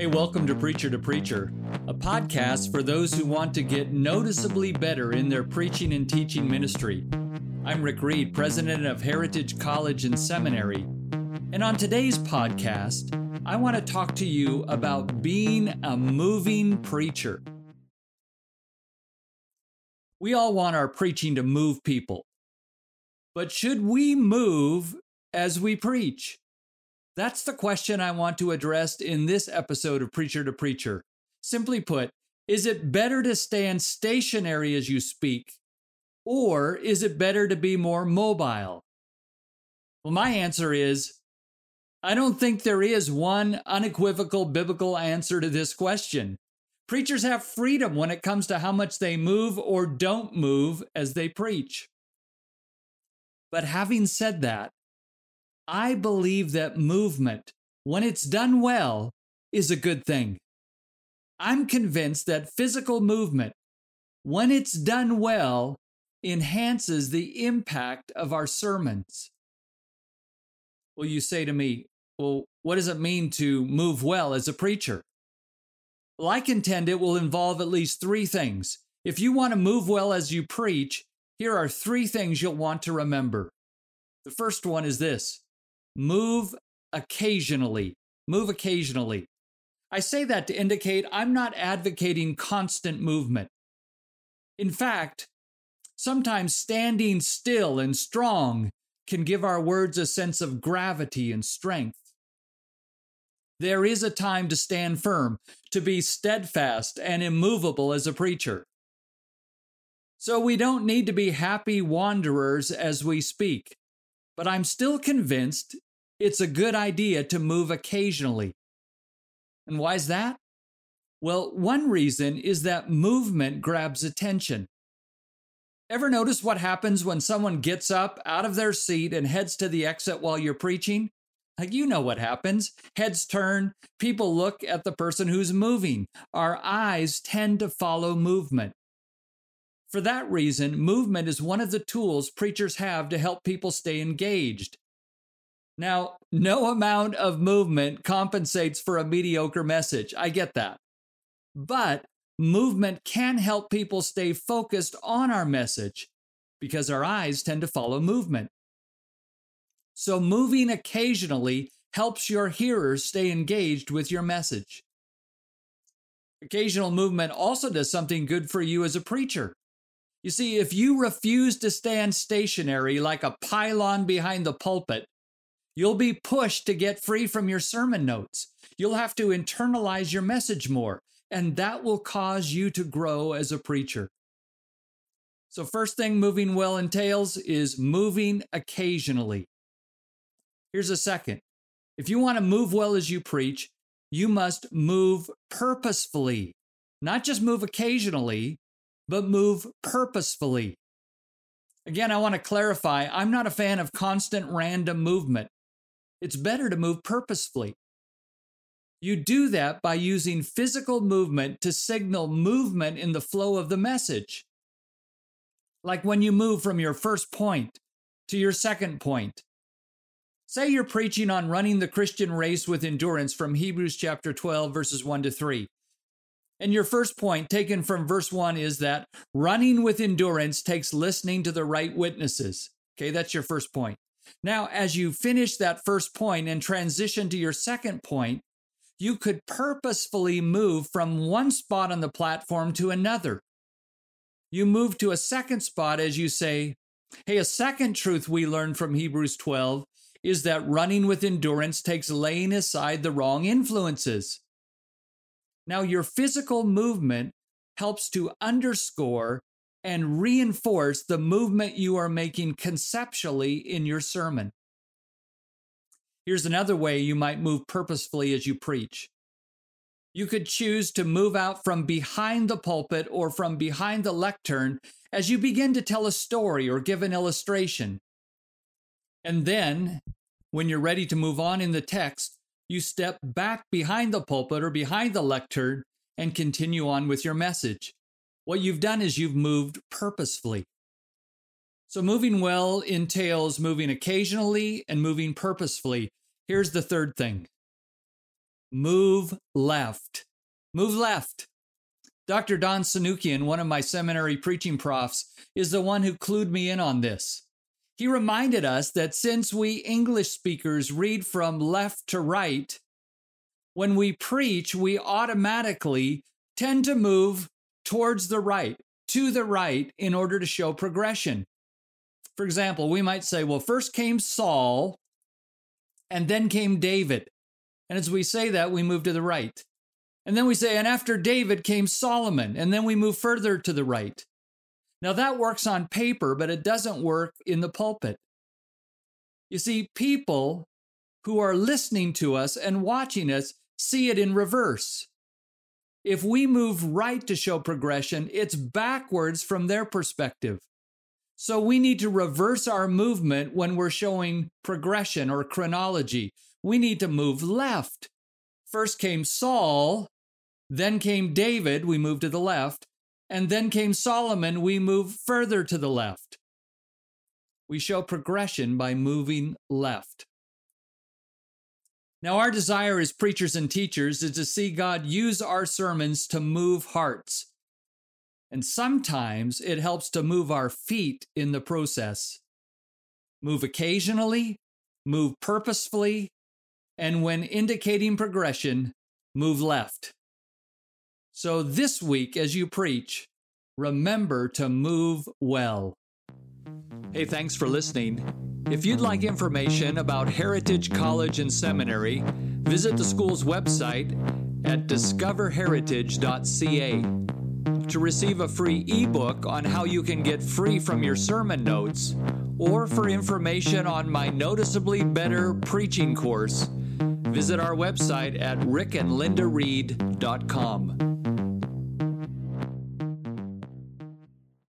Hey, welcome to Preacher to Preacher, a podcast for those who want to get noticeably better in their preaching and teaching ministry. I'm Rick Reed, president of Heritage College and Seminary. And on today's podcast, I want to talk to you about being a moving preacher. We all want our preaching to move people. But should we move as we preach? That's the question I want to address in this episode of Preacher to Preacher. Simply put, is it better to stand stationary as you speak, or is it better to be more mobile? Well, my answer is I don't think there is one unequivocal biblical answer to this question. Preachers have freedom when it comes to how much they move or don't move as they preach. But having said that, I believe that movement, when it's done well, is a good thing. I'm convinced that physical movement, when it's done well, enhances the impact of our sermons. Well, you say to me, well, what does it mean to move well as a preacher? Well, I contend it will involve at least three things. If you want to move well as you preach, here are three things you'll want to remember. The first one is this move occasionally. Move occasionally. I say that to indicate I'm not advocating constant movement. In fact, sometimes standing still and strong can give our words a sense of gravity and strength. There is a time to stand firm, to be steadfast and immovable as a preacher. So we don't need to be happy wanderers as we speak but I'm still convinced it's a good idea to move occasionally. And why is that? Well, one reason is that movement grabs attention. Ever notice what happens when someone gets up out of their seat and heads to the exit while you're preaching? Like, you know what happens. Heads turn, people look at the person who's moving. Our eyes tend to follow movement. For that reason, movement is one of the tools preachers have to help people stay engaged. Now, no amount of movement compensates for a mediocre message. I get that. But movement can help people stay focused on our message because our eyes tend to follow movement. So, moving occasionally helps your hearers stay engaged with your message. Occasional movement also does something good for you as a preacher. You see, if you refuse to stand stationary like a pylon behind the pulpit, you'll be pushed to get free from your sermon notes. You'll have to internalize your message more, and that will cause you to grow as a preacher. So, first thing moving well entails is moving occasionally. Here's a second if you want to move well as you preach, you must move purposefully, not just move occasionally, but move purposefully. Again, I want to clarify I'm not a fan of constant random movement. It's better to move purposefully. You do that by using physical movement to signal movement in the flow of the message. Like when you move from your first point to your second point. Say you're preaching on running the Christian race with endurance from Hebrews chapter 12, verses 1 to 3. And your first point, taken from verse 1, is that running with endurance takes listening to the right witnesses. Okay, that's your first point. Now, as you finish that first point and transition to your second point, you could purposefully move from one spot on the platform to another. You move to a second spot as you say, Hey, a second truth we learn from Hebrews 12 is that running with endurance takes laying aside the wrong influences. Now, your physical movement helps to underscore and reinforce the movement you are making conceptually in your sermon. Here's another way you might move purposefully as you preach. You could choose to move out from behind the pulpit or from behind the lectern as you begin to tell a story or give an illustration. And then, when you're ready to move on in the text, you step back behind the pulpit or behind the lectern and continue on with your message. What you've done is you've moved purposefully. So, moving well entails moving occasionally and moving purposefully. Here's the third thing move left. Move left. Dr. Don Sunukjian, one of my seminary preaching profs, is the one who clued me in on this. He reminded us that since we English speakers read from left to right, when we preach, we automatically tend to move towards the right, to the right, in order to show progression. For example, we might say, well, first came Saul, and then came David. And as we say that, we move to the right. And then we say, and after David came Solomon, and then we move further to the right. Now that works on paper, but it doesn't work in the pulpit. You see, people who are listening to us and watching us see it in reverse. If we move right to show progression, it's backwards from their perspective. So we need to reverse our movement when we're showing progression or chronology. We need to move left. First came Saul, then came David, we move to the left, and then came Solomon, we move further to the left. We show progression by moving left. Now, our desire as preachers and teachers is to see God use our sermons to move hearts. And sometimes it helps to move our feet in the process. Move occasionally, move purposefully, and when indicating progression, move left. So this week, as you preach, remember to move well. Hey, thanks for listening. If you'd like information about Heritage College and Seminary, visit the school's website at discoverheritage.ca. To receive a free ebook on how you can get free from your sermon notes, or for information on my Noticeably Better preaching course, visit our website at rickandlindareed.com.